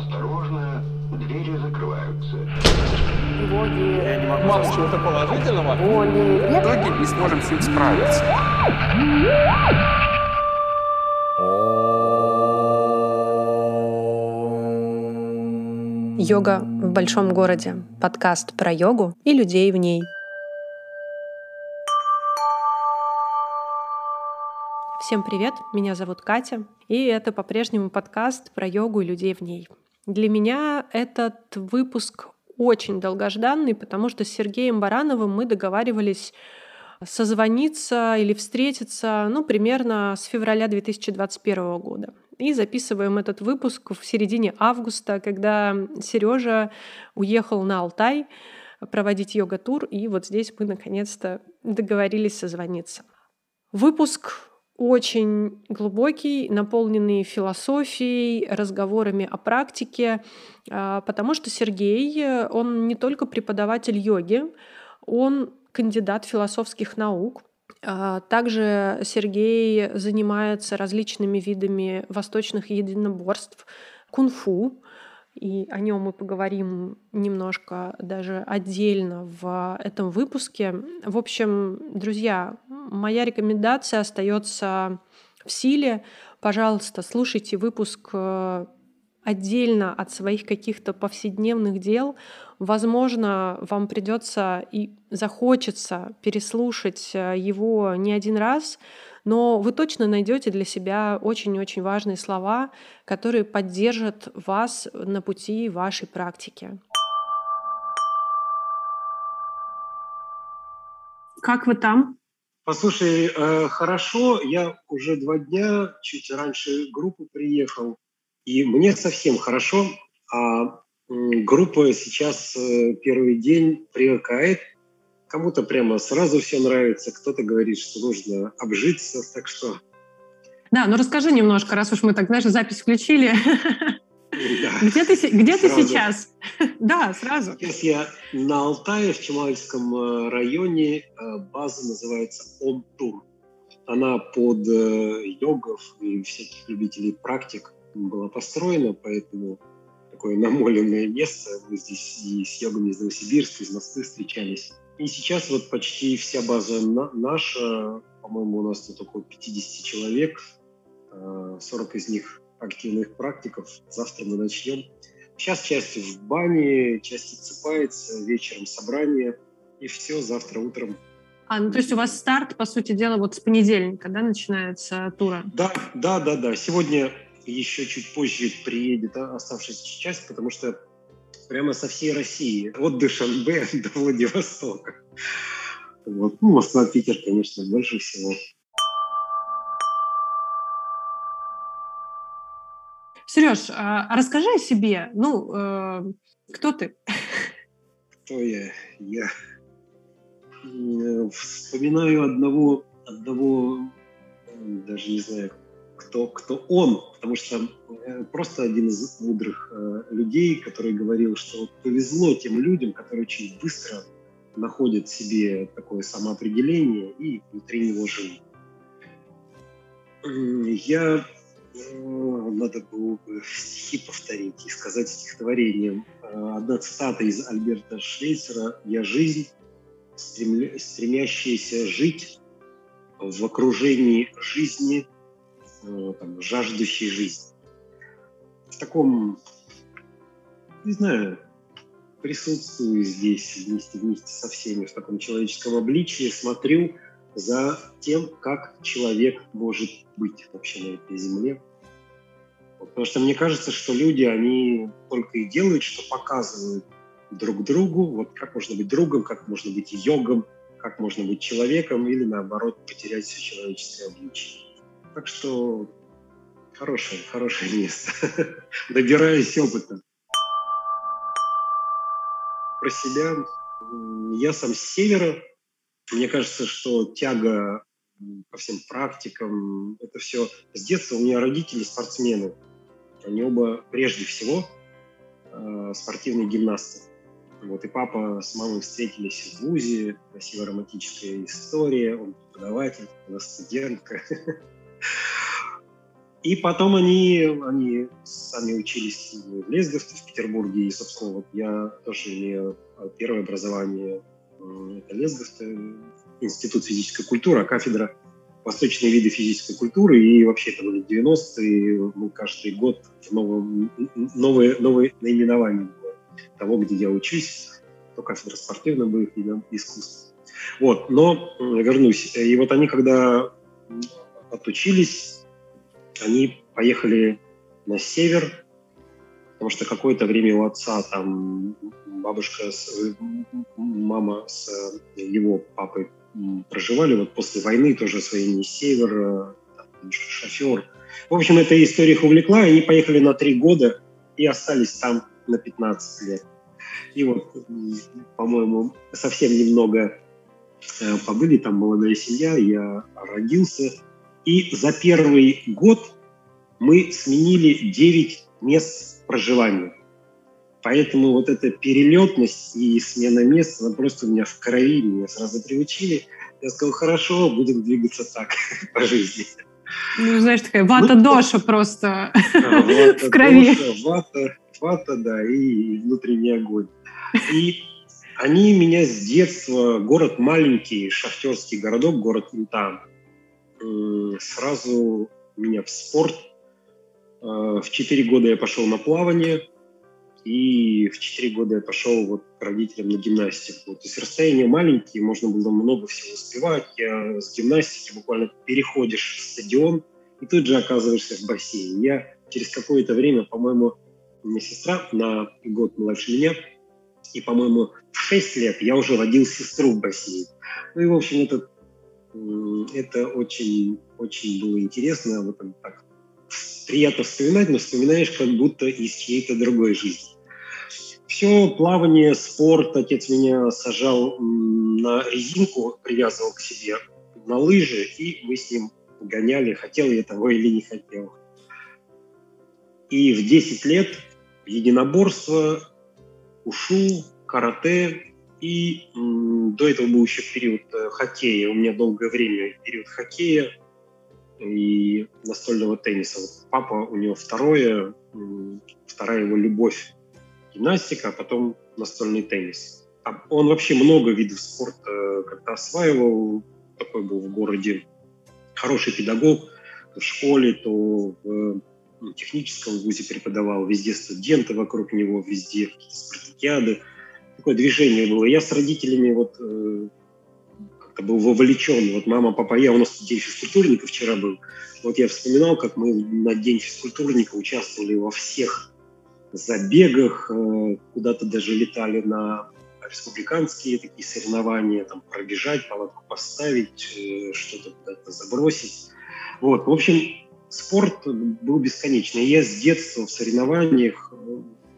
Осторожно, двери закрываются. Тревоги, Я не могу Мало чего-то положительного. боли, В итоге не сможем с ним справиться. Йога в большом городе. Подкаст про йогу и людей в ней. Всем привет, меня зовут Катя, и это по-прежнему подкаст про йогу и людей в ней. Для меня этот выпуск очень долгожданный, потому что с Сергеем Барановым мы договаривались созвониться или встретиться, ну, примерно с февраля 2021 года. И записываем этот выпуск в середине августа, когда Сережа уехал на Алтай проводить йога-тур, и вот здесь мы наконец-то договорились созвониться. Выпуск очень глубокий, наполненный философией, разговорами о практике, а, потому что Сергей, он не только преподаватель йоги, он кандидат философских наук, а, также Сергей занимается различными видами восточных единоборств, кунг-фу, и о нем мы поговорим немножко даже отдельно в этом выпуске. В общем, друзья, моя рекомендация остается в силе. Пожалуйста, слушайте выпуск э, отдельно от своих каких-то повседневных дел. Возможно, вам придется и захочется переслушать э, его не один раз, но вы точно найдете для себя очень-очень важные слова, которые поддержат вас на пути вашей практики. Как вы там? Послушай, э, хорошо, я уже два дня, чуть раньше группы приехал, и мне совсем хорошо, а группа сейчас э, первый день привыкает, кому-то прямо сразу все нравится, кто-то говорит, что нужно обжиться, так что... Да, ну расскажи немножко, раз уж мы так, знаешь, запись включили. Да. Где, ты, где ты сейчас? да, сразу. Сейчас я на Алтае, в Чемальском э, районе. Э, база называется Ом-Тур. Она под йогов и всяких любителей практик была построена, поэтому такое намоленное место. Мы здесь и с йогами из Новосибирска, из Москвы встречались. И сейчас вот почти вся база на, наша, по-моему, у нас тут около 50 человек, 40 э, из них активных практиков. Завтра мы начнем. Сейчас часть в бане, часть отсыпается, вечером собрание, и все, завтра утром а, ну то есть у вас старт, по сути дела, вот с понедельника, да, начинается тура? Да, да, да, да. Сегодня еще чуть позже приедет оставшаяся часть, потому что прямо со всей России, от Душанбе до Владивостока. Вот. Ну, Москва, Питер, конечно, больше всего. Сереж, а расскажи о себе. Ну, э, кто ты? Кто я? Я вспоминаю одного, одного, даже не знаю, кто, кто он, потому что э, просто один из мудрых э, людей, который говорил, что повезло тем людям, которые очень быстро находят себе такое самоопределение и внутри него живут. Я э, надо было бы стихи повторить и сказать стихотворением. Одна цитата из Альберта Швейцера «Я жизнь, стремящаяся жить в окружении жизни – Э, там, жаждущий жизни. В таком, не знаю, присутствую здесь вместе, вместе со всеми в таком человеческом обличии, смотрю за тем, как человек может быть вообще на этой земле. Потому что мне кажется, что люди, они только и делают, что показывают друг другу, вот как можно быть другом, как можно быть йогом, как можно быть человеком или наоборот потерять все человеческое обличие. Так что хорошее, хорошее место. Добираюсь опыта. Про себя. Я сам с севера. Мне кажется, что тяга по всем практикам, это все с детства. У меня родители спортсмены. Они оба прежде всего э, спортивные гимнасты. Вот, и папа с мамой встретились в ВУЗе, красивая романтическая история, он преподаватель, она студентка. И потом они, они сами учились в Лесговце, в Петербурге. И, собственно, вот я тоже имею первое образование. Это Лесговце, Институт физической культуры, а кафедра восточные виды физической культуры. И вообще это были 90-е. Мы каждый год в новом, новые, новые наименования того, где я учусь. То кафедра спортивных боевых искусств. Вот, но вернусь. И вот они, когда отучились, они поехали на север, потому что какое-то время у отца там бабушка, с, мама с его папой проживали вот после войны, тоже освоение севера, там, шофер. В общем, эта история их увлекла, и они поехали на три года и остались там на 15 лет. И вот, по-моему, совсем немного э, побыли, там молодая семья, я родился, и за первый год мы сменили 9 мест проживания. Поэтому вот эта перелетность и смена мест, она просто у меня в крови, меня сразу приучили. Я сказал, хорошо, будем двигаться так по жизни. Ну, знаешь, такая вата-доша ну, просто вата, в крови. Доша, вата, вата, да, и внутренний огонь. И они меня с детства, город маленький, шахтерский городок, город Интан, сразу меня в спорт. Э, в 4 года я пошел на плавание, и в 4 года я пошел вот к родителям на гимнастику. То есть расстояние маленькие, можно было много всего успевать. Я с гимнастики буквально переходишь в стадион, и тут же оказываешься в бассейне. Я через какое-то время, по-моему, меня сестра на год младше меня, и, по-моему, в 6 лет я уже водил сестру в бассейн. Ну и, в общем, это это очень, очень было интересно. Вот так приятно вспоминать, но вспоминаешь как будто из чьей-то другой жизни. Все, плавание, спорт. Отец меня сажал на резинку, привязывал к себе на лыжи, и мы с ним гоняли, хотел я того или не хотел. И в 10 лет единоборство, ушу, карате, и до этого был еще период э, хоккея. У меня долгое время период хоккея и настольного тенниса. Вот папа, у него второе, вторая его любовь гимнастика, а потом настольный теннис. Он вообще много видов спорта э, как-то осваивал, такой был в городе. Хороший педагог, то в школе, то в техническом вузе преподавал, везде студенты вокруг него, везде какие-то спартакиады такое движение было. Я с родителями вот э, как-то был вовлечен. Вот мама, папа, я, у нас день физкультурника вчера был. Вот я вспоминал, как мы на день физкультурника участвовали во всех забегах, э, куда-то даже летали на республиканские такие соревнования, там пробежать, палатку поставить, э, что-то куда-то забросить. Вот, в общем, спорт был бесконечный. Я с детства в соревнованиях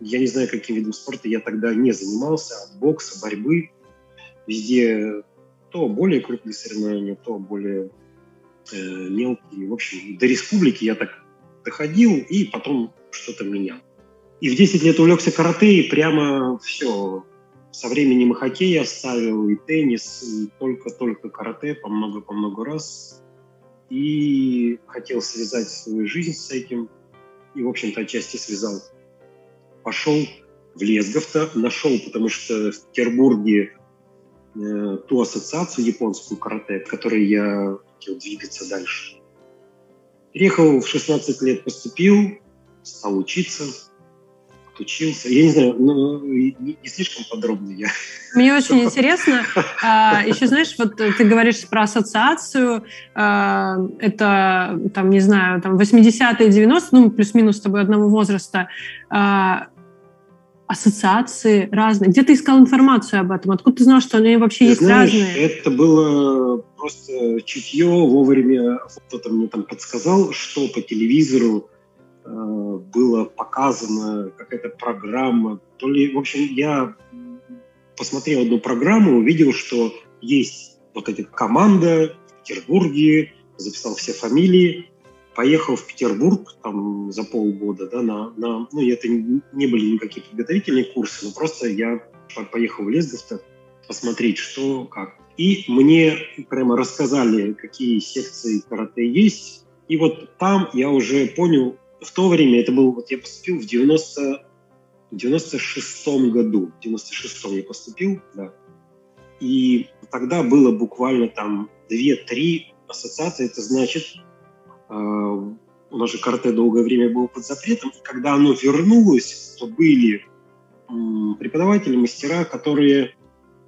я не знаю, каким видом спорта я тогда не занимался, от бокса, борьбы. Везде то более крупные соревнования, то более э, мелкие. В общем, до республики я так доходил и потом что-то менял. И в 10 лет увлекся карате, и прямо все. Со временем и хоккей оставил, и теннис, и только-только карате по много-по много раз. И хотел связать свою жизнь с этим. И, в общем-то, отчасти связал пошел в Лесговто, нашел, потому что в Петербурге э, ту ассоциацию японскую карате, к которой я хотел двигаться дальше. Приехал в 16 лет, поступил, стал учиться, отучился. Я не знаю, ну, не, не слишком подробно я. Мне очень интересно. А, еще, знаешь, вот ты говоришь про ассоциацию. А, это, там, не знаю, там 80-е, 90-е, ну, плюс-минус с тобой одного возраста. Ассоциации разные. Где ты искал информацию об этом? Откуда ты знал, что они вообще ты есть знаешь, разные? Это было просто чутье. Вовремя кто-то мне там подсказал, что по телевизору э, было показано, какая-то программа. То ли, в общем, я посмотрел одну программу, увидел, что есть вот эта команда в Петербурге, записал все фамилии, поехал в Петербург там за полгода, да, на, на ну, это не были никакие подготовительные курсы, но просто я поехал в Лесговто посмотреть, что, как. И мне прямо рассказали, какие секции карате есть, И вот там я уже понял, в то время, это был, вот я поступил в 90, в 96 году, в 96 я поступил, да. И тогда было буквально там 2-3 ассоциации, это значит, у нас же карате долгое время было под запретом, и когда оно вернулось, то были преподаватели, мастера, которые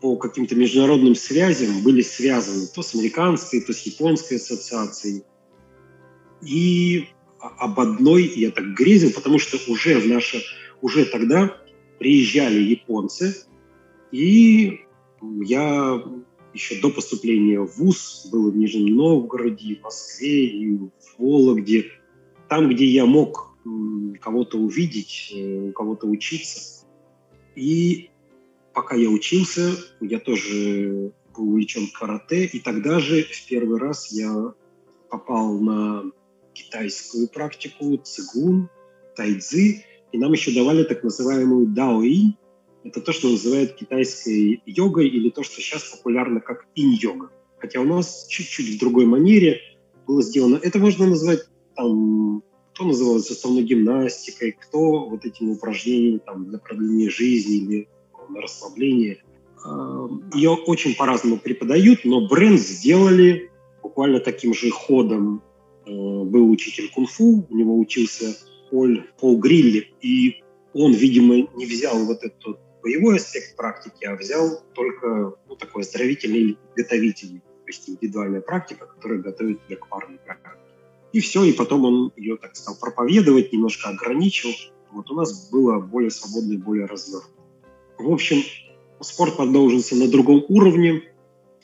по каким-то международным связям были связаны то с американской, то с японской ассоциацией. И об одной я так грезил, потому что уже в наше, уже тогда приезжали японцы, и я еще до поступления в ВУЗ был в Нижнем Новгороде, в Москве и в Вологде, там, где я мог кого-то увидеть, э, у кого-то учиться. И пока я учился, я тоже был увлечен карате, и тогда же в первый раз я попал на китайскую практику, цигун, тайцзи, и нам еще давали так называемую даои. Это то, что называют китайской йогой или то, что сейчас популярно как инь-йога. Хотя у нас чуть-чуть в другой манере было сделано. Это можно назвать там, кто называл основной гимнастикой, кто вот этими упражнениями там, для продления жизни или на расслабление. А, Ее очень по-разному преподают, но бренд сделали буквально таким же ходом Э, был учитель кунг-фу, у него учился Поль, Пол Грилли, и он, видимо, не взял вот этот боевой аспект практики, а взял только ну, такой оздоровительный или подготовительный, то есть индивидуальная практика, которая готовит к парной практике. И все, и потом он ее так стал проповедовать, немножко ограничил. Вот у нас было более свободное, более развернуто. В общем, спорт продолжился на другом уровне.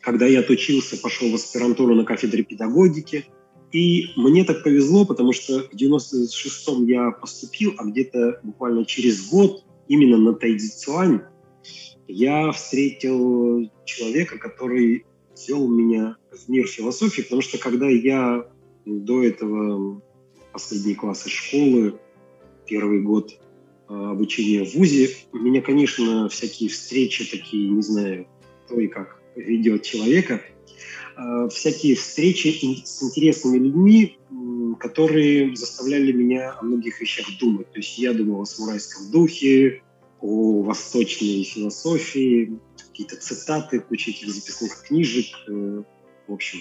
Когда я отучился, пошел в аспирантуру на кафедре педагогики – и мне так повезло, потому что в 96-м я поступил, а где-то буквально через год именно на Тайцзицуань я встретил человека, который ввел меня в мир философии, потому что когда я до этого последние классы школы, первый год а, обучения в ВУЗе, меня, конечно, всякие встречи такие, не знаю, кто и как ведет человека – Э, всякие встречи с интересными людьми, которые заставляли меня о многих вещах думать. То есть я думал о самурайском духе, о восточной философии, какие-то цитаты, куча этих записных книжек, э, в общем.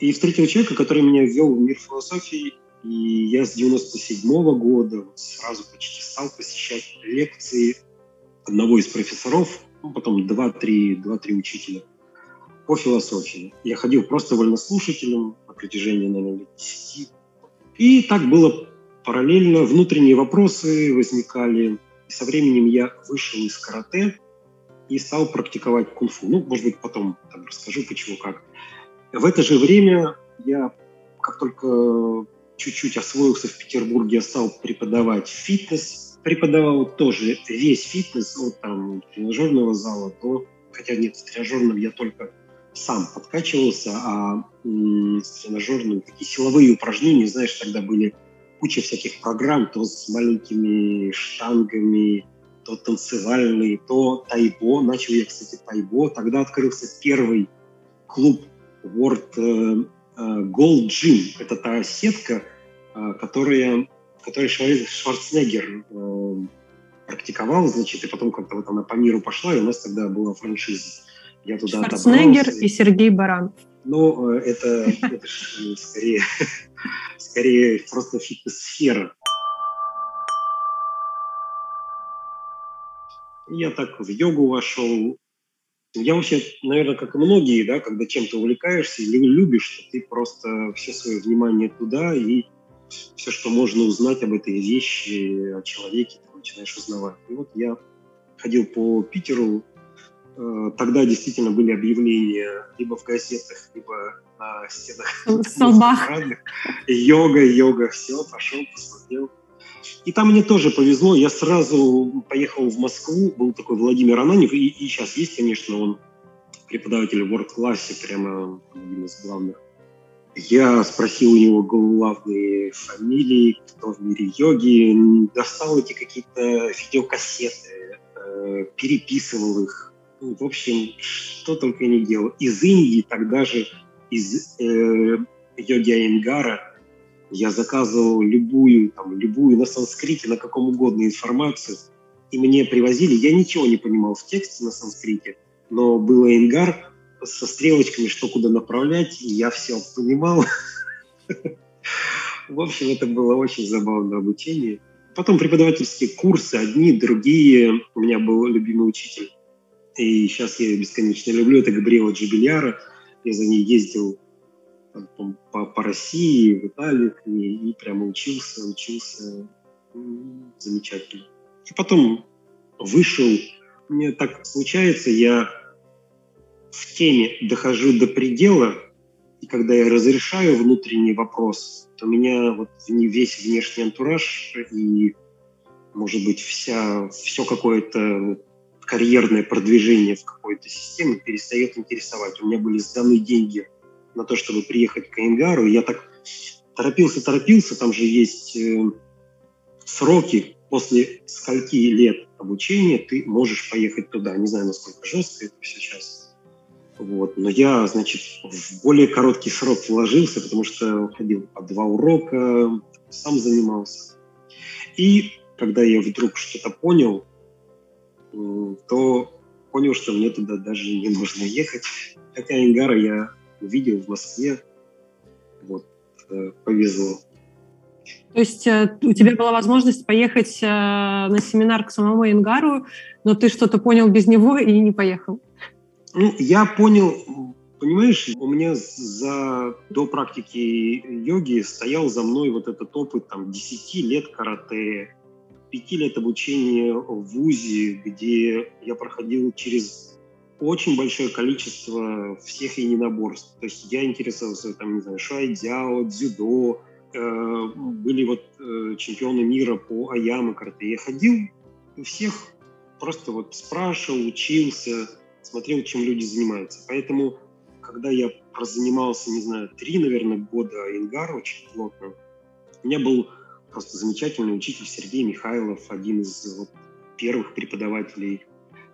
И встретил человека, который меня ввел в мир философии, и я с 97 -го года сразу почти стал посещать лекции одного из профессоров, ну, потом два-три два, три учителя – по философии. Я ходил просто вольнослушателем на протяжении, наверное, лет 10. И так было параллельно. Внутренние вопросы возникали. И со временем я вышел из карате и стал практиковать кунг-фу. Ну, может быть, потом там, расскажу, почему, как. В это же время я, как только чуть-чуть освоился в Петербурге, я стал преподавать фитнес. Преподавал тоже весь фитнес, от там тренажерного зала до... Хотя нет, с тренажерным я только сам подкачивался, а с тренажерным такие силовые упражнения, знаешь, тогда были куча всяких программ, то с маленькими штангами, то танцевальные, то тайбо. Начал я, кстати, тайбо. Тогда открылся первый клуб World э, э, Gold Gym. Это та сетка, э, которая, которую Шварценеггер практиковал, значит, и потом как-то вот она по миру пошла, и у нас тогда была франшиза. Я туда Шварценеггер и Сергей Баран. Ну, э, это, это скорее, скорее просто фитнес-сфера. Я так в йогу вошел. Я вообще, наверное, как и многие, да, когда чем-то увлекаешься или любишь, ты просто все свое внимание туда, и все, что можно узнать об этой вещи, о человеке, ты начинаешь узнавать. И вот я ходил по Питеру, тогда действительно были объявления либо в газетах, либо на стенах. В столбах. Йога, йога, все, пошел, посмотрел. И там мне тоже повезло, я сразу поехал в Москву, был такой Владимир Ананев, и, и сейчас есть, конечно, он преподаватель в World Class, прямо один из главных. Я спросил у него главные фамилии, кто в мире йоги, достал эти какие-то видеокассеты, э, переписывал их, в общем, что только не делал. Из Индии тогда же, из э, йоги Айнгара, Я заказывал любую, там, любую на санскрите, на каком угодно информацию, и мне привозили. Я ничего не понимал в тексте на санскрите, но было ингар со стрелочками, что куда направлять, и я все понимал. В общем, это было очень забавное обучение. Потом преподавательские курсы, одни, другие. У меня был любимый учитель, и сейчас я ее бесконечно люблю, это Габриэла Джибельяра. Я за ней ездил по, по России, в Италию к ней, и прямо учился, учился замечательно. И потом вышел. Мне так случается, я в теме дохожу до предела, и когда я разрешаю внутренний вопрос, то меня вот весь внешний антураж и, может быть, вся, все какое-то карьерное продвижение в какой-то системе перестает интересовать. У меня были сданы деньги на то, чтобы приехать к Энгару, и я так торопился, торопился, там же есть э, сроки, после скольки лет обучения ты можешь поехать туда. Не знаю, насколько жестко это сейчас вот. Но я, значит, в более короткий срок вложился, потому что ходил по два урока, сам занимался. И когда я вдруг что-то понял, то понял, что мне туда даже не нужно ехать. Хотя Ингара я увидел в Москве. Вот, э, повезло. То есть э, у тебя была возможность поехать э, на семинар к самому Ингару, но ты что-то понял без него и не поехал? Ну, я понял, понимаешь, у меня за, до практики йоги стоял за мной вот этот опыт там 10 лет карате, 5 лет обучения в ВУЗе, где я проходил через очень большое количество всех единоборств. То есть я интересовался, там, не знаю, шайдзяо, дзюдо, э, были вот э, чемпионы мира по аямы карате. Я ходил у всех, просто вот спрашивал, учился, смотрел, чем люди занимаются. Поэтому, когда я прозанимался, не знаю, три, наверное, года Ингар очень плотно, у меня был просто замечательный учитель Сергей Михайлов, один из вот, первых преподавателей.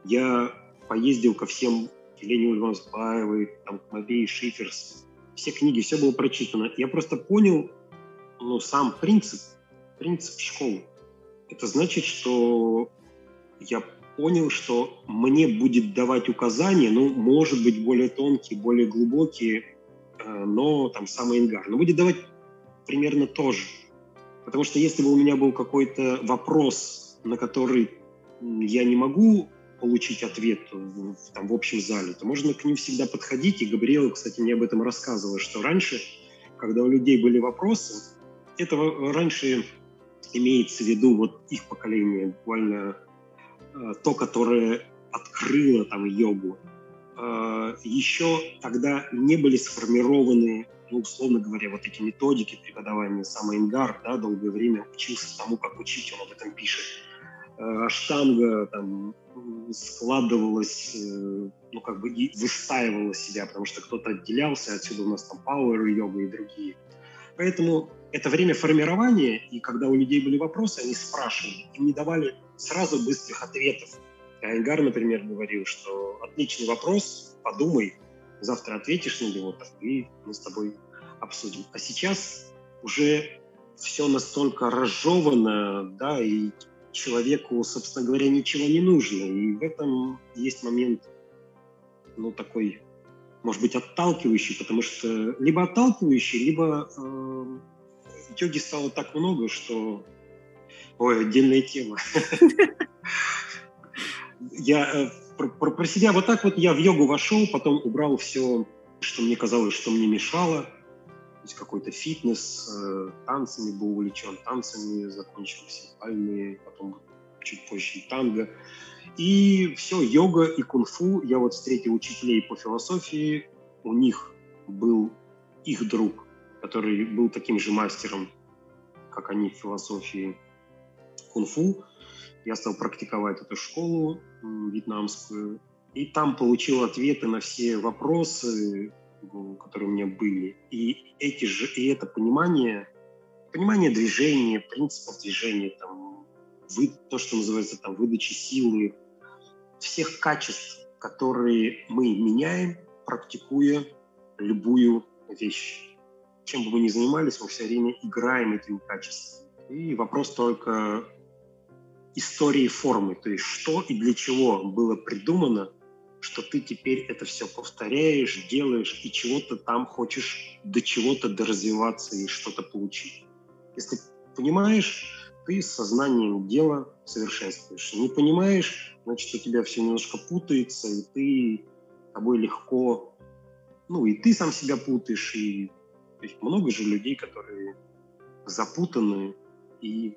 Я поездил ко всем Елене Ульванспаевой, там, к Марии Шиферс. Все книги, все было прочитано. Я просто понял, ну, сам принцип, принцип школы. Это значит, что я понял, что мне будет давать указания, ну, может быть, более тонкие, более глубокие, э, но там самый ингар. Но будет давать примерно то же. Потому что если бы у меня был какой-то вопрос, на который я не могу получить ответ в, там, в общем зале, то можно к ним всегда подходить. И Габриэла, кстати, мне об этом рассказывала, что раньше, когда у людей были вопросы, это раньше имеется в виду вот их поколение, буквально Э, то, которое открыло там йогу, э, еще тогда не были сформированы, ну, условно говоря, вот эти методики преподавания, самый Ингар, да, долгое время учился тому, как учить, он об этом пишет. Э, Аштанга там складывалась, ну, как бы и выстаивала себя, потому что кто-то отделялся, отсюда у нас там Power йога и другие. Поэтому это время формирования, и когда у людей были вопросы, они спрашивали, им не давали сразу быстрых ответов. Айнгар, например, говорил, что отличный вопрос, подумай, завтра ответишь на него, так и мы с тобой обсудим. А сейчас уже все настолько разжевано, да, и человеку, собственно говоря, ничего не нужно. И в этом есть момент, ну, такой, может быть, отталкивающий, потому что либо отталкивающий, либо э, йоги стало так много, что Ой, отдельная тема. Я э, про, себя вот так вот я в йогу вошел, потом убрал все, что мне казалось, что мне мешало. Есть какой-то фитнес, э, танцами был увлечен, танцами закончился, пальмы, потом чуть позже и танго. И все, йога и кунг-фу. Я вот встретил учителей по философии. У них был их друг, который был таким же мастером, как они в философии кунг-фу. Я стал практиковать эту школу вьетнамскую. И там получил ответы на все вопросы, которые у меня были. И, эти же, и это понимание, понимание движения, принципов движения, там, вы, то, что называется там, выдачи силы, всех качеств, которые мы меняем, практикуя любую вещь. чем бы мы ни занимались, мы все время играем этими качествами. И вопрос только истории формы, то есть что и для чего было придумано, что ты теперь это все повторяешь, делаешь и чего-то там хочешь до чего-то доразвиваться и что-то получить. Если понимаешь, ты с сознанием дела совершенствуешь. Не понимаешь, значит, у тебя все немножко путается, и ты тобой легко, ну, и ты сам себя путаешь, и то есть много же людей, которые запутаны и,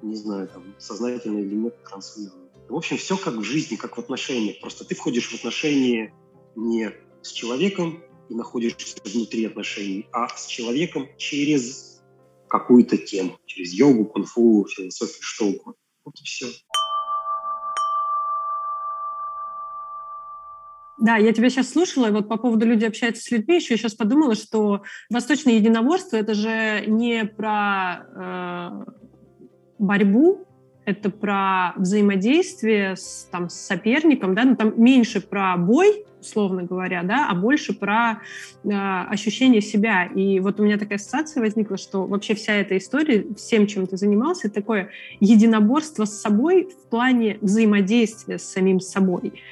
не знаю, там, сознательно или нет, транслируют. В общем, все как в жизни, как в отношениях. Просто ты входишь в отношения не с человеком и находишься внутри отношений, а с человеком через какую-то тему, через йогу, кунг-фу, философию, что угодно. Вот и все. Да, я тебя сейчас слушала, и вот по поводу людей общаются с людьми, еще сейчас подумала, что восточное единоборство — это же не про э, борьбу, это про взаимодействие с, там, с соперником, да, ну, там меньше про бой, условно говоря, да, а больше про э, ощущение себя. И вот у меня такая ассоциация возникла, что вообще вся эта история, всем, чем ты занимался, это такое единоборство с собой в плане взаимодействия с самим собой.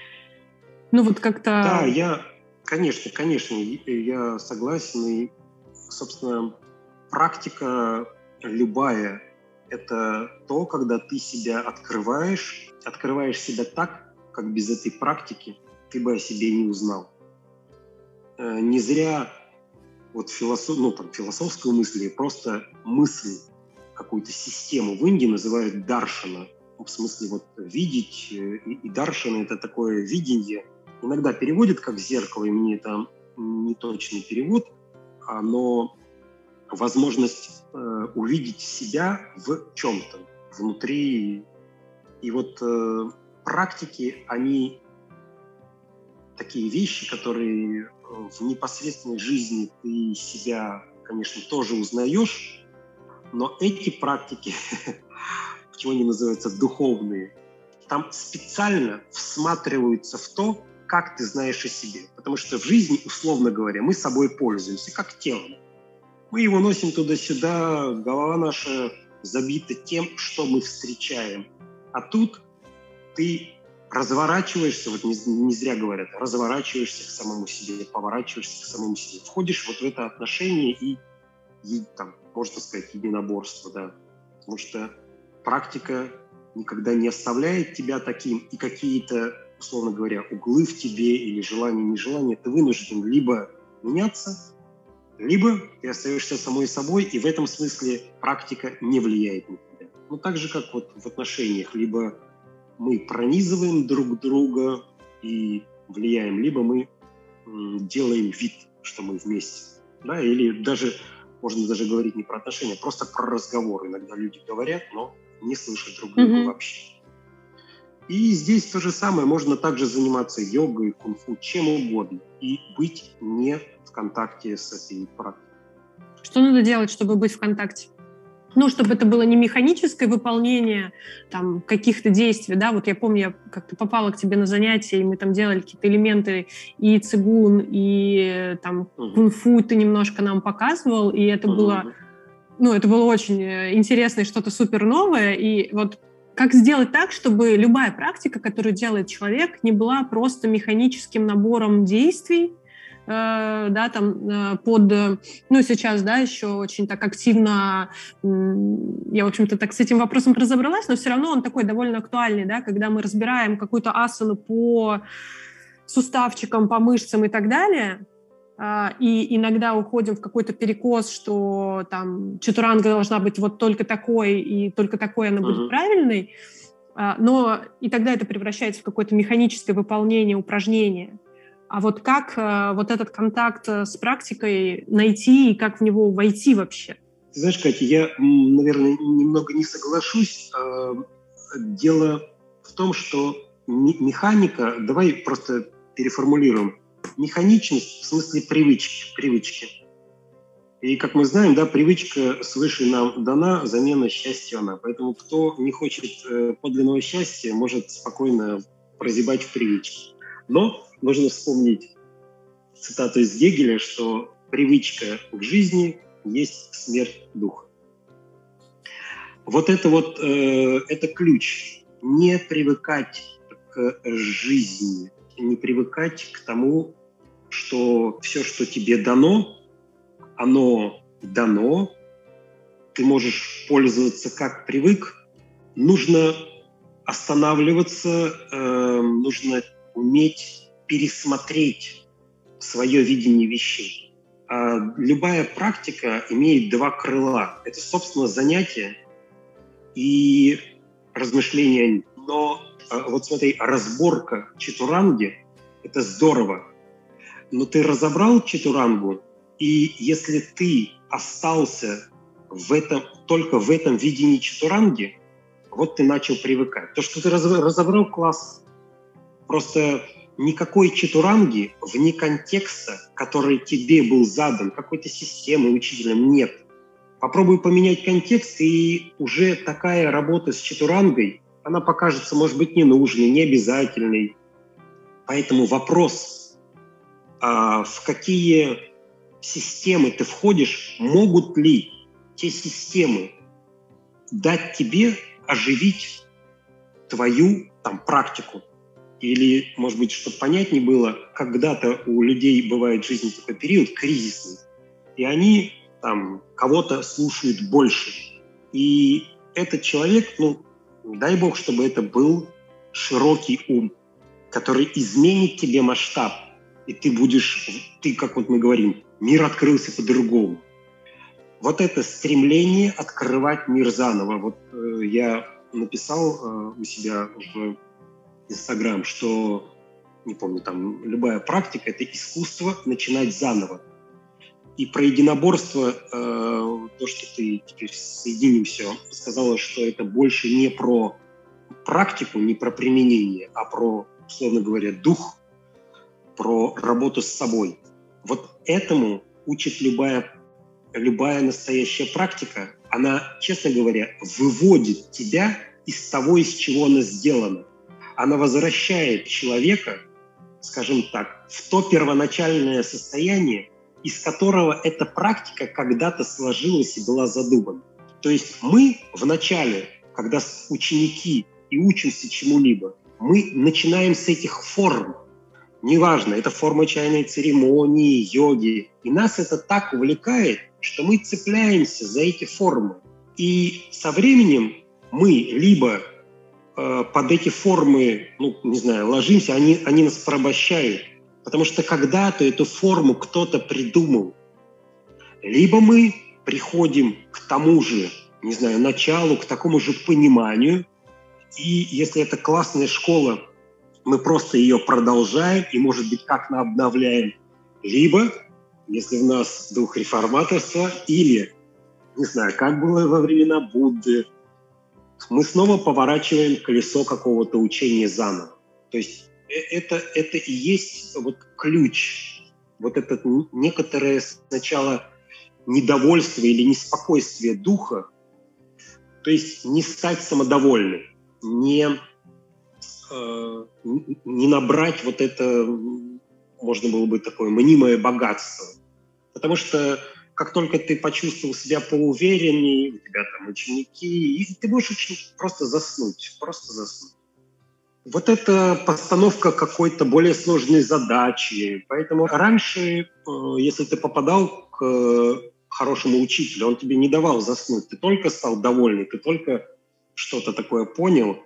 Ну вот как-то... Да, я, конечно, конечно, я согласен. И, собственно, практика любая – это то, когда ты себя открываешь, открываешь себя так, как без этой практики ты бы о себе не узнал. Э, не зря вот философ, ну, там, философскую мысль, просто мысль, какую-то систему в Индии называют даршана. В смысле вот видеть, э, и, и даршана – это такое видение – иногда переводит как зеркало, и мне это не точный перевод, а, но возможность э, увидеть себя в чем-то внутри. И вот э, практики, они такие вещи, которые э, в непосредственной жизни ты себя, конечно, тоже узнаешь, но эти практики, почему они называются духовные, там специально всматриваются в то, как ты знаешь о себе. Потому что в жизни, условно говоря, мы собой пользуемся, как телом. Мы его носим туда-сюда, голова наша забита тем, что мы встречаем. А тут ты разворачиваешься, вот не, не зря говорят, разворачиваешься к самому себе, поворачиваешься к самому себе, входишь вот в это отношение и, и там, можно сказать, единоборство, да. Потому что практика никогда не оставляет тебя таким, и какие-то условно говоря, углы в тебе или желание, нежелание, ты вынужден либо меняться, либо ты остаешься самой собой, и в этом смысле практика не влияет на тебя. Ну, так же, как вот в отношениях, либо мы пронизываем друг друга и влияем, либо мы делаем вид, что мы вместе. Да? Или даже, можно даже говорить не про отношения, а просто про разговор. Иногда люди говорят, но не слышат друг друга mm-hmm. вообще. И здесь то же самое. Можно также заниматься йогой, кунг-фу, чем угодно. И быть не контакте с этой практикой. Что надо делать, чтобы быть в контакте? Ну, чтобы это было не механическое выполнение там, каких-то действий, да, вот я помню, я как-то попала к тебе на занятия, и мы там делали какие-то элементы и цигун, и там угу. кунг-фу ты немножко нам показывал, и это угу. было, ну, это было очень э, интересно и что-то супер новое, и вот как сделать так, чтобы любая практика, которую делает человек, не была просто механическим набором действий, да, там э, под, ну, сейчас, да, еще очень так активно, я, в общем-то, так с этим вопросом разобралась, но все равно он такой довольно актуальный, да, когда мы разбираем какую-то асану по суставчикам, по мышцам и так далее, а, и иногда уходим в какой-то перекос, что там чатуранга должна быть вот только такой, и только такой она будет uh-huh. правильной, а, но и тогда это превращается в какое-то механическое выполнение упражнения. А вот как а, вот этот контакт с практикой найти и как в него войти вообще? Ты знаешь, Катя, я, наверное, немного не соглашусь. Дело в том, что механика, давай просто переформулируем, механичность в смысле привычки. привычки. И, как мы знаем, да, привычка свыше нам дана, замена счастью она. Поэтому кто не хочет э, подлинного счастья, может спокойно прозябать в привычке. Но нужно вспомнить цитату из Гегеля, что привычка к жизни есть смерть духа. Вот это вот, э, это ключ. Не привыкать к жизни, не привыкать к тому, что все, что тебе дано, оно дано, ты можешь пользоваться как привык, нужно останавливаться, э, нужно уметь пересмотреть свое видение вещей. А любая практика имеет два крыла. Это, собственно, занятие и размышления. Но э, вот смотри, разборка чатуранги – это здорово. Но ты разобрал чатурангу, и если ты остался в этом, только в этом видении чатуранги, вот ты начал привыкать. То, что ты разобрал, класс. Просто никакой чатуранги вне контекста, который тебе был задан, какой-то системой, учителем, нет. Попробуй поменять контекст, и уже такая работа с чатурангой, она покажется, может быть, ненужной, необязательной. Поэтому вопрос, а в какие системы ты входишь, могут ли те системы дать тебе оживить твою там, практику. Или, может быть, чтобы понятнее было, когда-то у людей бывает в жизни такой период кризисный, и они там кого-то слушают больше. И этот человек, ну, дай бог, чтобы это был широкий ум, который изменит тебе масштаб, и ты будешь, ты, как вот мы говорим, мир открылся по-другому вот это стремление открывать мир заново. Вот э, я написал э, у себя в Инстаграм, что, не помню, там любая практика – это искусство начинать заново. И про единоборство, э, то, что ты теперь соединим все, сказала, что это больше не про практику, не про применение, а про, условно говоря, дух, про работу с собой. Вот этому учит любая любая настоящая практика, она, честно говоря, выводит тебя из того, из чего она сделана. Она возвращает человека, скажем так, в то первоначальное состояние, из которого эта практика когда-то сложилась и была задумана. То есть мы в начале, когда ученики и учимся чему-либо, мы начинаем с этих форм. Неважно, это форма чайной церемонии, йоги. И нас это так увлекает, что мы цепляемся за эти формы. И со временем мы либо э, под эти формы, ну, не знаю, ложимся, они, они нас порабощают, потому что когда-то эту форму кто-то придумал. Либо мы приходим к тому же, не знаю, началу, к такому же пониманию, и если это классная школа, мы просто ее продолжаем и, может быть, как-то обновляем. Либо если в нас дух реформаторства, или, не знаю, как было во времена Будды, мы снова поворачиваем колесо какого-то учения заново. То есть э, это, это и есть вот ключ, вот это некоторое сначала недовольство или неспокойствие духа, то есть не стать самодовольным, не, э, не набрать вот это, можно было бы такое мнимое богатство, Потому что как только ты почувствовал себя поувереннее, у тебя там ученики, и ты можешь очень просто заснуть, просто заснуть. Вот это постановка какой-то более сложной задачи. Поэтому раньше, э, если ты попадал к хорошему учителю, он тебе не давал заснуть. Ты только стал довольный, ты только что-то такое понял,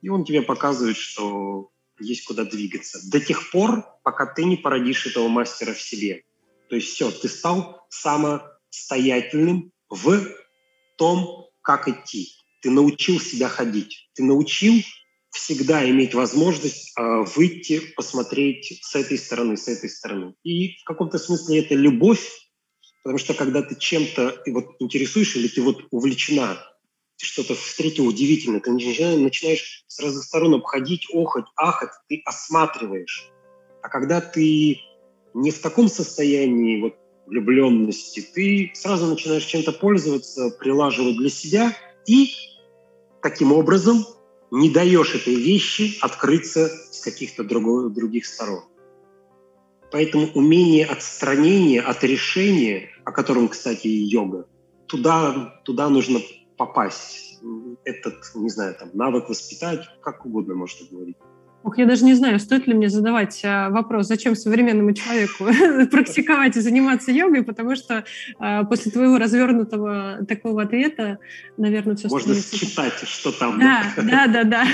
и он тебе показывает, что есть куда двигаться. До тех пор, пока ты не породишь этого мастера в себе. То есть все, ты стал самостоятельным в том, как идти. Ты научил себя ходить. Ты научил всегда иметь возможность э, выйти, посмотреть с этой стороны, с этой стороны. И в каком-то смысле это любовь, потому что когда ты чем-то вот интересуешь или ты вот увлечена, ты что-то встретил удивительное, ты начинаешь, начинаешь с разных сторон обходить, охать, ахать, ты осматриваешь. А когда ты не в таком состоянии вот влюбленности, ты сразу начинаешь чем-то пользоваться, прилаживать для себя и таким образом не даешь этой вещи открыться с каких-то других сторон. Поэтому умение отстранения от решения, о котором, кстати, и йога, туда, туда нужно попасть. Этот, не знаю, там, навык воспитать, как угодно можно говорить. Ох, я даже не знаю, стоит ли мне задавать э, вопрос, зачем современному человеку практиковать и заниматься йогой, потому что э, после твоего развернутого такого ответа, наверное, все Можно считать, что там. Да, да, да, да.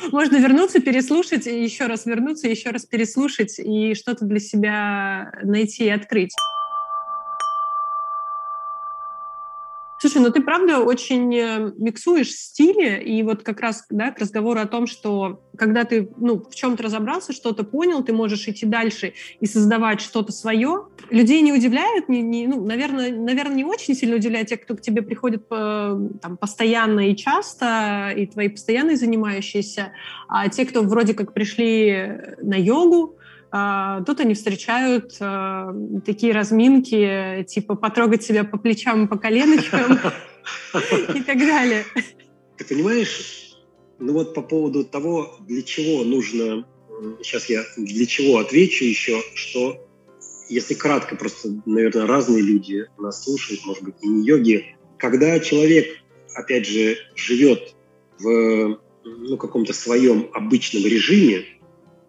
Можно вернуться, переслушать, и еще раз вернуться, еще раз переслушать и что-то для себя найти и открыть. Слушай, ну ты правда очень э, миксуешь стили, и вот как раз да, к разговору о том, что когда ты ну, в чем-то разобрался, что-то понял, ты можешь идти дальше и создавать что-то свое. Людей не удивляют, не, не, ну, наверное, наверное, не очень сильно удивляют те, кто к тебе приходит по, э, там, постоянно и часто, и твои постоянные занимающиеся, а те, кто вроде как пришли на йогу, тут они встречают а, такие разминки, типа потрогать себя по плечам по коленочкам и так далее. Ты понимаешь, ну вот по поводу того, для чего нужно, сейчас я для чего отвечу еще, что если кратко, просто, наверное, разные люди нас слушают, может быть, и не йоги, когда человек, опять же, живет в ну, каком-то своем обычном режиме,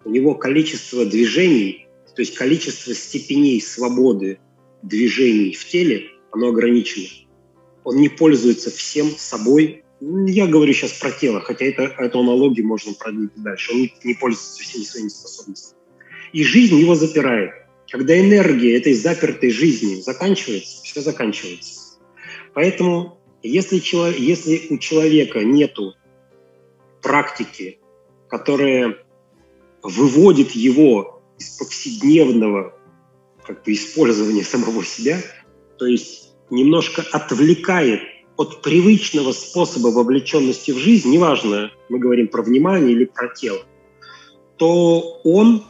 у него количество движений, то есть количество степеней свободы движений в теле, оно ограничено. Он не пользуется всем собой. Я говорю сейчас про тело, хотя это, эту аналогию можно продлить дальше. Он не, пользуется всеми своими способностями. И жизнь его запирает. Когда энергия этой запертой жизни заканчивается, все заканчивается. Поэтому если, если у человека нет практики, которая выводит его из повседневного как бы, использования самого себя, то есть немножко отвлекает от привычного способа вовлеченности в жизнь, неважно, мы говорим про внимание или про тело, то он,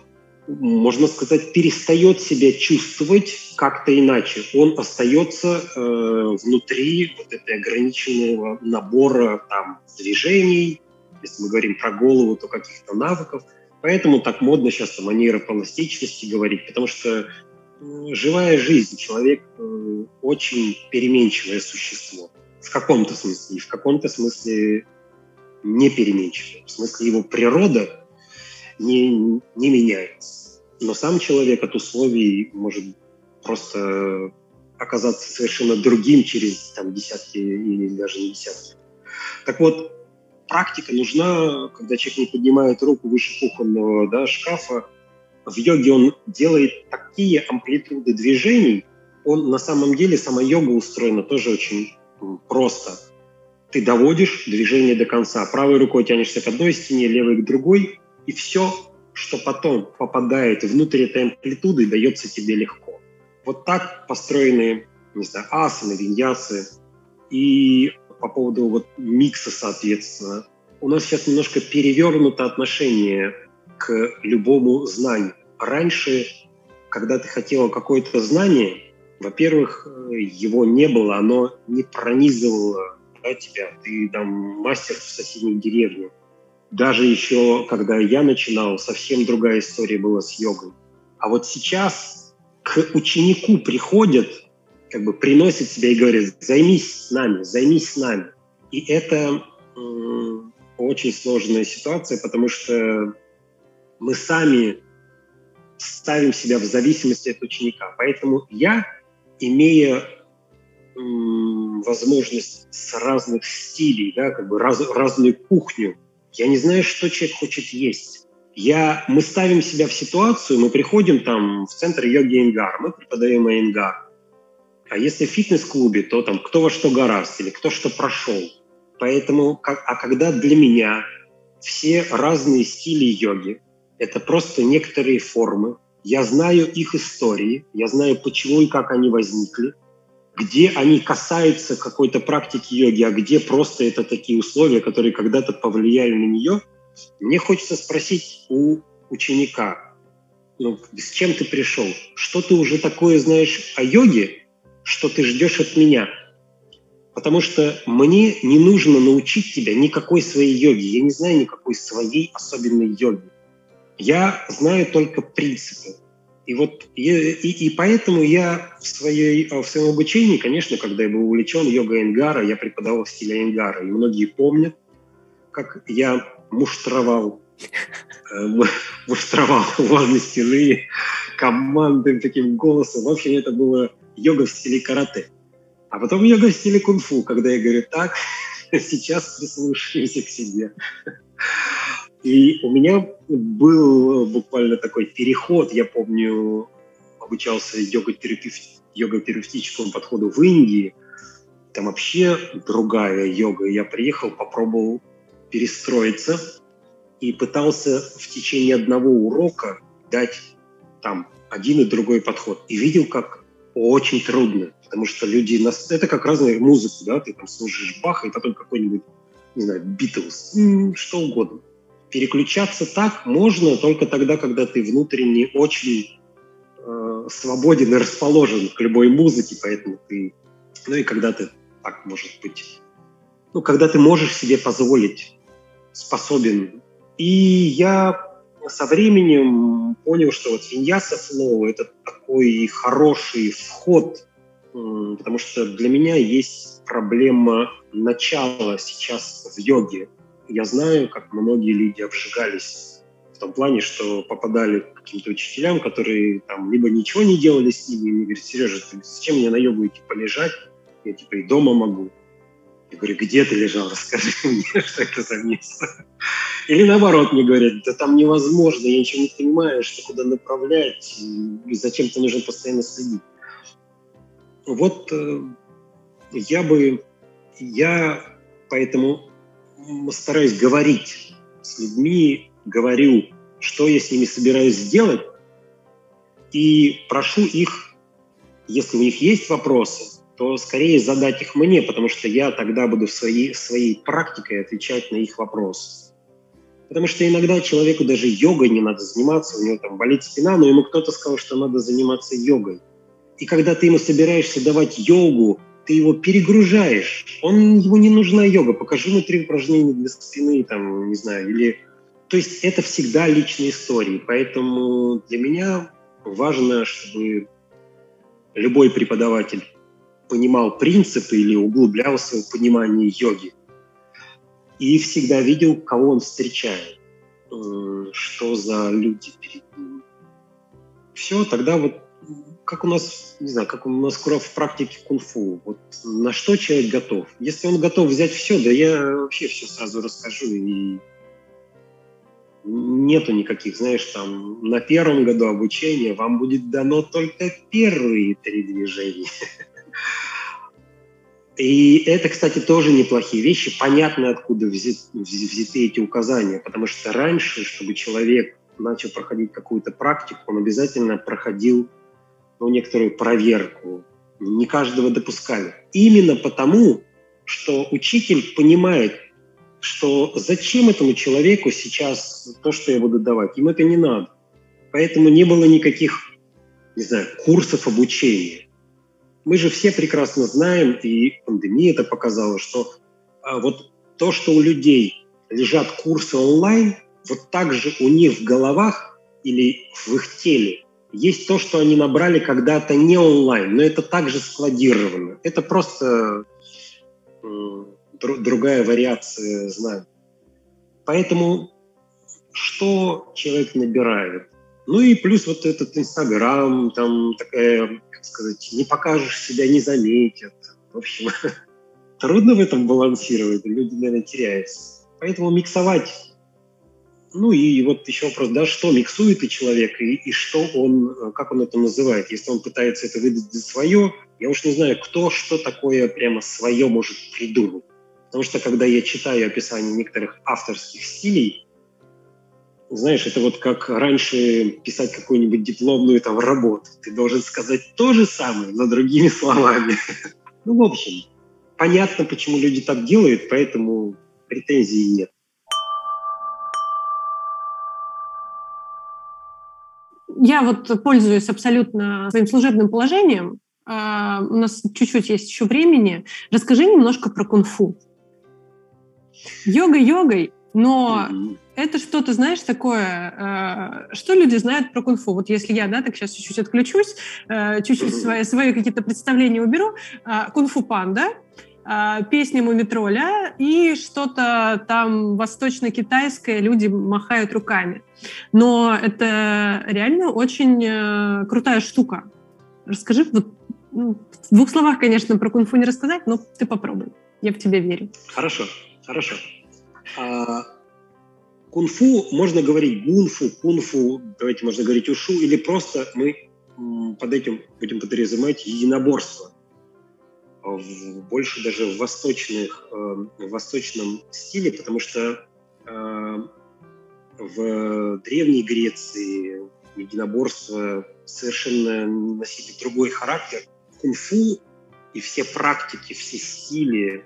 можно сказать, перестает себя чувствовать как-то иначе. Он остается э, внутри вот этой ограниченного набора там, движений, если мы говорим про голову, то каких-то навыков – Поэтому так модно сейчас о нейропластичности говорить, потому что живая жизнь, человек э, очень переменчивое существо. В каком-то смысле. И в каком-то смысле не переменчивое. В смысле его природа не, не меняется. Но сам человек от условий может просто оказаться совершенно другим через там, десятки или даже не десятки. Так вот, практика нужна, когда человек не поднимает руку выше кухонного да, шкафа. В йоге он делает такие амплитуды движений. Он на самом деле, сама йога устроена тоже очень просто. Ты доводишь движение до конца. Правой рукой тянешься к одной стене, левой к другой. И все, что потом попадает внутрь этой амплитуды, дается тебе легко. Вот так построены, не знаю, асаны, виньясы. И по поводу вот микса, соответственно. У нас сейчас немножко перевернуто отношение к любому знанию. Раньше, когда ты хотела какое-то знание, во-первых, его не было, оно не пронизывало да, тебя. Ты там мастер в соседней деревне. Даже еще, когда я начинал, совсем другая история была с йогой. А вот сейчас к ученику приходят как бы приносит себя и говорит, займись с нами, займись с нами. И это очень сложная ситуация, потому что мы сами ставим себя в зависимости от ученика. Поэтому я, имея возможность с разных стилей, да, как бы раз, разную кухню, я не знаю, что человек хочет есть. Я, мы ставим себя в ситуацию, мы приходим там в центр йоги Ингар, мы преподаем Ингар. А если в фитнес-клубе, то там кто во что гораст или кто что прошел. Поэтому, а когда для меня все разные стили йоги — это просто некоторые формы, я знаю их истории, я знаю, почему и как они возникли, где они касаются какой-то практики йоги, а где просто это такие условия, которые когда-то повлияли на нее, мне хочется спросить у ученика, ну, с чем ты пришел? Что ты уже такое знаешь о йоге, что ты ждешь от меня. Потому что мне не нужно научить тебя никакой своей йоги. Я не знаю никакой своей особенной йоги. Я знаю только принципы. И вот и, и, поэтому я в, своей, в своем обучении, конечно, когда я был увлечен йогой Энгара, я преподавал в стиле Энгара. И многие помнят, как я муштровал, э, муштровал возле стены командным таким голосом. В общем, это было йога в стиле карате. А потом йога в стиле кунг-фу, когда я говорю, так, сейчас прислушаемся к себе. И у меня был буквально такой переход, я помню, обучался йога-терапевтическому подходу в Индии, там вообще другая йога. Я приехал, попробовал перестроиться и пытался в течение одного урока дать там один и другой подход. И видел, как очень трудно, потому что люди... Нас... Это как разная музыка, да, ты там слушаешь Баха, и потом какой-нибудь, не знаю, Битлз, что угодно переключаться так можно только тогда, когда ты внутренне очень э, свободен и расположен к любой музыке, поэтому ты, ну и когда ты так, может быть, ну, когда ты можешь себе позволить, способен. И я со временем понял, что вот виньяса флоу – это такой хороший вход, потому что для меня есть проблема начала сейчас в йоге – я знаю, как многие люди обжигались в том плане, что попадали к каким-то учителям, которые там либо ничего не делали с ними, и говорят, Сережа, ты зачем мне на йогу идти полежать? Я типа и дома могу. Я говорю, где ты лежал, расскажи мне, что это за место. Или наоборот мне говорят, да там невозможно, я ничего не понимаю, что куда направлять, и зачем ты нужно постоянно следить. Вот э, я бы, я поэтому стараюсь говорить с людьми, говорю, что я с ними собираюсь сделать, и прошу их, если у них есть вопросы, то скорее задать их мне, потому что я тогда буду своей, своей практикой отвечать на их вопросы. Потому что иногда человеку даже йогой не надо заниматься, у него там болит спина, но ему кто-то сказал, что надо заниматься йогой. И когда ты ему собираешься давать йогу, ты его перегружаешь. Он, ему не нужна йога. Покажи ему три упражнения для спины, там, не знаю, или... То есть это всегда личные истории. Поэтому для меня важно, чтобы любой преподаватель понимал принципы или углублялся в понимание йоги. И всегда видел, кого он встречает, э, что за люди перед ним. Все, тогда вот как у нас, не знаю, как у нас в практике кунг-фу. Вот на что человек готов? Если он готов взять все, да я вообще все сразу расскажу. И нету никаких, знаешь, там на первом году обучения вам будет дано только первые три движения. И это, кстати, тоже неплохие вещи. Понятно, откуда взяты, взяты эти указания. Потому что раньше, чтобы человек начал проходить какую-то практику, он обязательно проходил ну, некоторую проверку. Не каждого допускали. Именно потому, что учитель понимает, что зачем этому человеку сейчас то, что я буду давать. Им это не надо. Поэтому не было никаких, не знаю, курсов обучения. Мы же все прекрасно знаем, и пандемия это показала, что а, вот то, что у людей лежат курсы онлайн, вот так же у них в головах или в их теле есть то, что они набрали когда-то не онлайн, но это также складировано. Это просто э, другая вариация знаний. Поэтому что человек набирает? Ну и плюс вот этот Инстаграм, там такая, как сказать, не покажешь себя, не заметят. В общем, трудно в этом балансировать, люди, наверное, теряются. Поэтому миксовать ну и вот еще вопрос, да, что миксует и человек, и, и что он, э, как он это называет. Если он пытается это выдать за свое, я уж не знаю, кто что такое прямо свое может придумать. Потому что когда я читаю описание некоторых авторских стилей, знаешь, это вот как раньше писать какую-нибудь дипломную там работу. Ты должен сказать то же самое, но другими словами. Ну, в общем, понятно, почему люди так делают, поэтому претензий нет. Я вот пользуюсь абсолютно своим служебным положением. А, у нас чуть-чуть есть еще времени. Расскажи немножко про кунг-фу. Йога йогой, но это что-то, знаешь, такое, э, что люди знают про кунг-фу. Вот если я, да, так сейчас чуть-чуть отключусь, э, чуть-чуть свои, свои какие-то представления уберу. Э, кунг-фу панда, э, песня Мумитроля и что-то там восточно-китайское, люди махают руками. Но это реально очень э, крутая штука. Расскажи, вот, ну, в двух словах, конечно, про кунг-фу не рассказать, но ты попробуй. Я в тебя верю. Хорошо, хорошо. А, Кунг-фу можно говорить гунфу, кунфу, давайте можно говорить ушу, или просто мы под этим будем подразумевать единоборство. Больше даже в, восточных, э, в восточном стиле, потому что э, в Древней Греции единоборство совершенно носили другой характер. Кунг-фу и все практики, все стили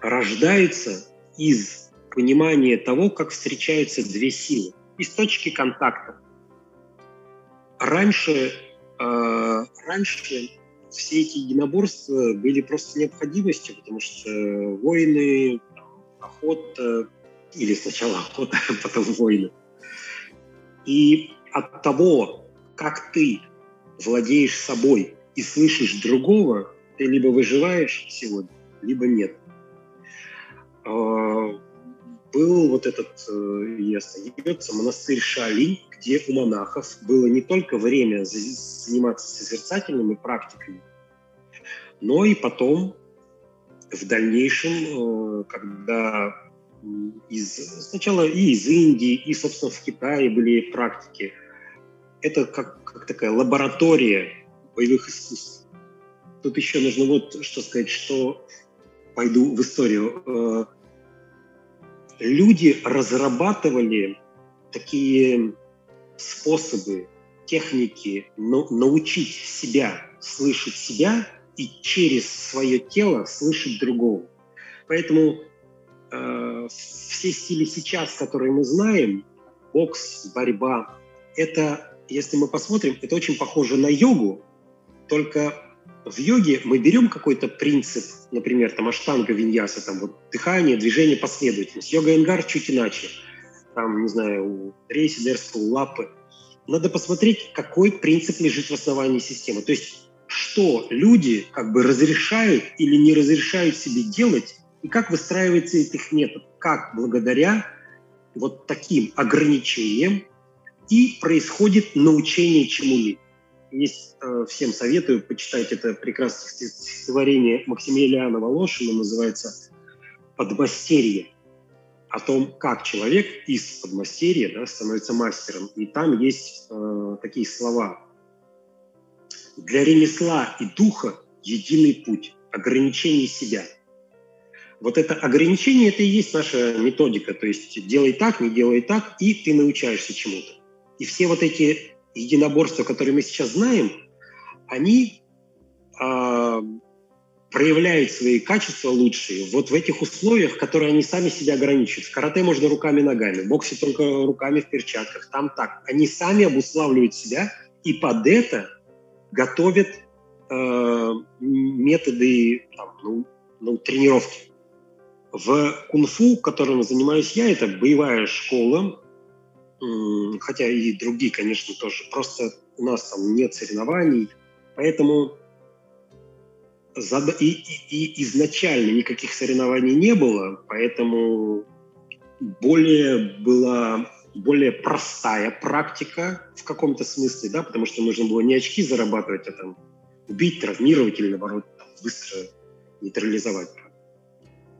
рождаются из понимание того, как встречаются две силы из точки контакта. Раньше, э, раньше все эти единоборства были просто необходимостью, потому что войны, охота, или сначала охота, а потом войны. И от того, как ты владеешь собой и слышишь другого, ты либо выживаешь сегодня, либо нет. А, был вот этот э, остается монастырь Шалинь, где у монахов было не только время заниматься созерцательными практиками, но и потом, в дальнейшем, э, когда из, сначала и из Индии, и, собственно, в Китае были практики, это как, как такая лаборатория боевых искусств. Тут еще нужно вот что сказать, что пойду в историю. Люди разрабатывали такие способы, техники научить себя слышать себя и через свое тело слышать другого. Поэтому э, все стили сейчас, которые мы знаем, бокс, борьба, это, если мы посмотрим, это очень похоже на йогу, только в йоге мы берем какой-то принцип, например, там аштанга, виньяса, там вот дыхание, движение, последовательность. Йога Энгар чуть иначе. Там, не знаю, у Рейси, Дерска, у Лапы. Надо посмотреть, какой принцип лежит в основании системы. То есть, что люди как бы разрешают или не разрешают себе делать, и как выстраивается этот метод. Как благодаря вот таким ограничениям и происходит научение чему-либо. Есть, э, всем советую почитать это прекрасное стихотворение Максимилиана Волошина, называется «Подмастерье», о том, как человек из подмастерья да, становится мастером. И там есть э, такие слова. «Для ремесла и духа единый путь, ограничение себя». Вот это ограничение, это и есть наша методика. То есть делай так, не делай так, и ты научаешься чему-то. И все вот эти единоборства, которые мы сейчас знаем, они э, проявляют свои качества лучшие вот в этих условиях, которые они сами себя ограничивают. В карате можно руками и ногами, в боксе только руками в перчатках, там так. Они сами обуславливают себя и под это готовят э, методы там, ну, ну, тренировки. В кунг-фу, которым занимаюсь я, это боевая школа, хотя и другие, конечно, тоже. Просто у нас там нет соревнований, поэтому и, и, и изначально никаких соревнований не было, поэтому более была более простая практика в каком-то смысле, да, потому что нужно было не очки зарабатывать, а там убить, травмировать или наоборот там, быстро нейтрализовать.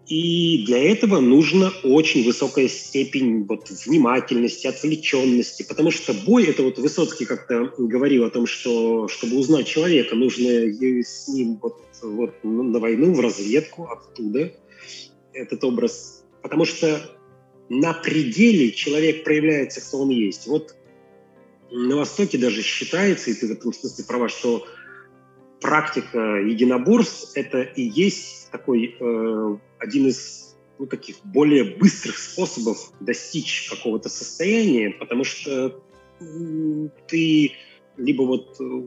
И для этого нужна очень высокая степень вот, внимательности, отвлеченности, потому что бой, это вот Высоцкий как-то говорил о том, что чтобы узнать человека, нужно с ним вот, вот на войну, в разведку, оттуда этот образ. Потому что на пределе человек проявляется, кто он есть. Вот на Востоке даже считается, и ты в этом смысле права, что практика единоборств – это и есть такой э, один из ну, таких более быстрых способов достичь какого-то состояния, потому что ты либо вот э,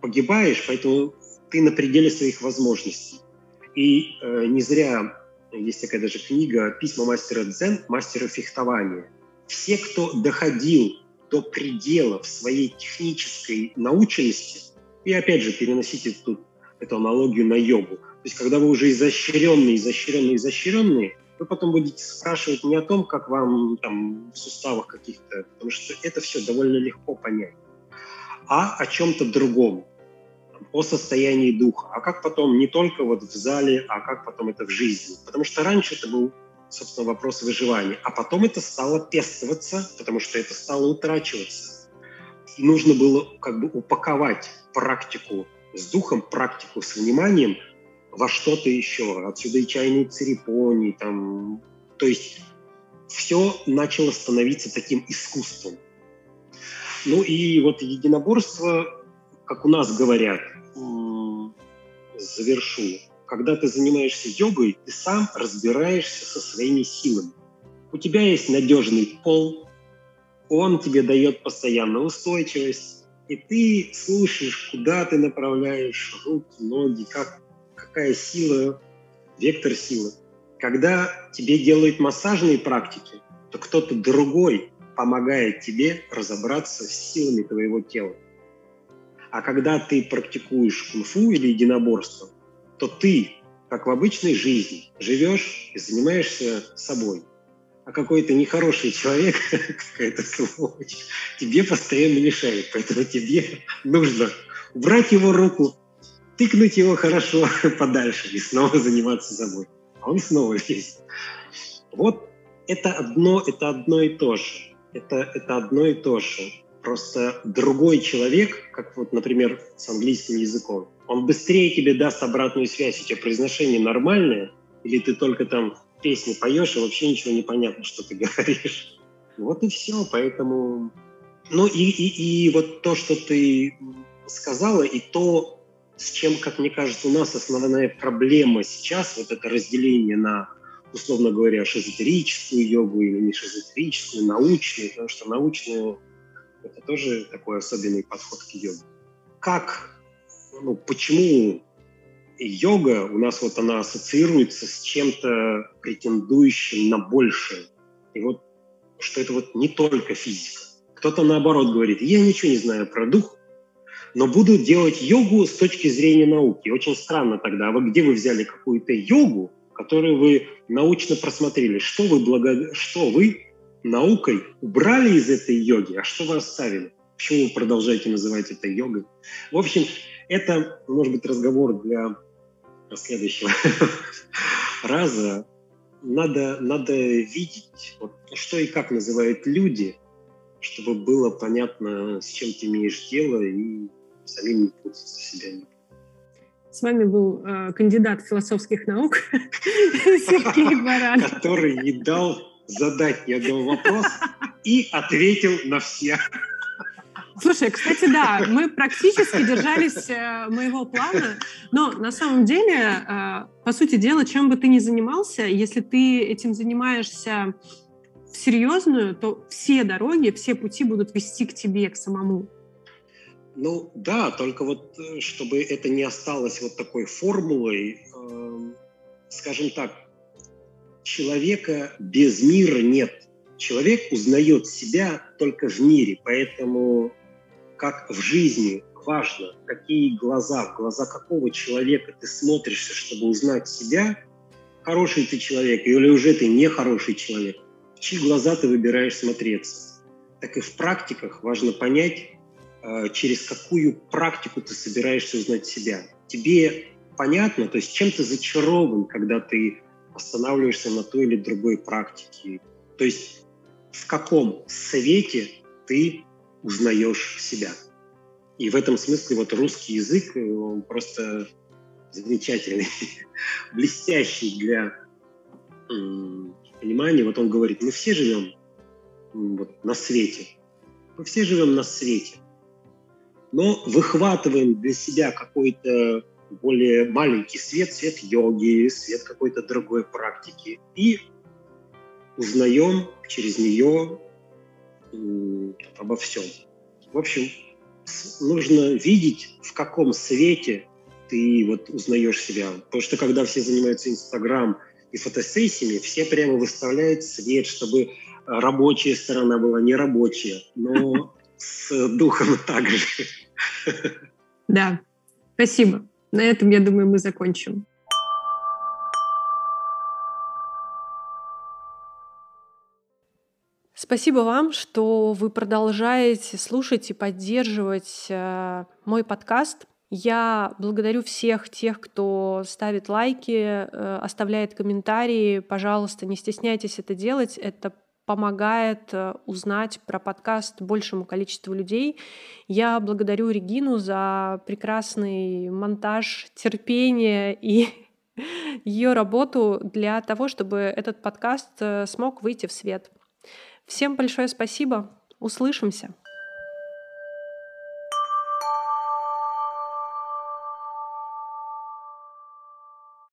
погибаешь, поэтому ты на пределе своих возможностей. И э, не зря есть такая даже книга «Письма мастера дзен, мастера фехтования». все, кто доходил до предела в своей технической наученности, и опять же переносите тут эту аналогию на йогу, то есть когда вы уже изощренные, изощренные, изощренные, вы потом будете спрашивать не о том, как вам там в суставах каких-то, потому что это все довольно легко понять, а о чем-то другом, о состоянии духа, а как потом не только вот в зале, а как потом это в жизни. Потому что раньше это был, собственно, вопрос выживания, а потом это стало пестоваться, потому что это стало утрачиваться. И нужно было как бы упаковать практику с духом, практику с вниманием – во что-то еще. Отсюда и чайные церемонии, там, то есть все начало становиться таким искусством. Ну и вот единоборство, как у нас говорят, завершу. Когда ты занимаешься йогой, ты сам разбираешься со своими силами. У тебя есть надежный пол, он тебе дает постоянную устойчивость, и ты слушаешь, куда ты направляешь руки, ноги, как какая сила, вектор силы. Когда тебе делают массажные практики, то кто-то другой помогает тебе разобраться с силами твоего тела. А когда ты практикуешь кунг-фу или единоборство, то ты, как в обычной жизни, живешь и занимаешься собой. А какой-то нехороший человек, какая-то сволочь, тебе постоянно мешает. Поэтому тебе нужно убрать его руку, тыкнуть его хорошо подальше и снова заниматься собой. А он снова есть. Вот это одно, это одно и то же. Это, это одно и то же. Просто другой человек, как вот, например, с английским языком, он быстрее тебе даст обратную связь, у тебя произношение нормальное, или ты только там песни поешь, и вообще ничего не понятно, что ты говоришь. Вот и все, поэтому... Ну и, и, и вот то, что ты сказала, и то, с чем, как мне кажется, у нас основная проблема сейчас, вот это разделение на, условно говоря, шизотерическую йогу или не шизотерическую, научную, потому что научную – это тоже такой особенный подход к йоге. Как, ну, почему йога у нас вот она ассоциируется с чем-то претендующим на большее. И вот что это вот не только физика. Кто-то наоборот говорит, я ничего не знаю про дух, но буду делать йогу с точки зрения науки. Очень странно тогда, а вы где вы взяли какую-то йогу, которую вы научно просмотрели? Что вы, благо... что вы наукой убрали из этой йоги, а что вы оставили? Почему вы продолжаете называть это йогой? В общем, это, может быть, разговор для следующего раза. Надо, надо видеть, вот, что и как называют люди, чтобы было понятно, с чем ты имеешь дело, и самим не путать себя не с вами был э, кандидат философских наук Сергей Баран. Который не дал задать ни одного вопроса и ответил на все. Слушай, кстати, да, мы практически держались э, моего плана, но на самом деле, э, по сути дела, чем бы ты ни занимался, если ты этим занимаешься серьезную, то все дороги, все пути будут вести к тебе, к самому. Ну да, только вот э, чтобы это не осталось вот такой формулой, э, скажем так, человека без мира нет. Человек узнает себя только в мире, поэтому как в жизни важно, какие глаза, в глаза какого человека ты смотришься, чтобы узнать себя, хороший ты человек или уже ты нехороший человек, в чьи глаза ты выбираешь смотреться. Так и в практиках важно понять, через какую практику ты собираешься узнать себя. Тебе понятно, то есть чем ты зачарован, когда ты останавливаешься на той или другой практике. То есть в каком свете ты узнаешь себя. И в этом смысле вот русский язык, э, он просто замечательный, блестящий для понимания. Вот он говорит, мы все живем вот, на свете. Мы все живем на свете но выхватываем для себя какой-то более маленький свет, свет йоги, свет какой-то другой практики, и узнаем через нее обо всем. В общем, нужно видеть, в каком свете ты вот узнаешь себя. Потому что когда все занимаются Инстаграм и фотосессиями, все прямо выставляют свет, чтобы рабочая сторона была, нерабочая, но с духом также. Да, спасибо. На этом, я думаю, мы закончим. Спасибо вам, что вы продолжаете слушать и поддерживать э, мой подкаст. Я благодарю всех тех, кто ставит лайки, э, оставляет комментарии. Пожалуйста, не стесняйтесь это делать. Это помогает э, узнать про подкаст большему количеству людей. Я благодарю Регину за прекрасный монтаж, терпение и ее работу для того, чтобы этот подкаст э, смог выйти в свет. Всем большое спасибо. Услышимся.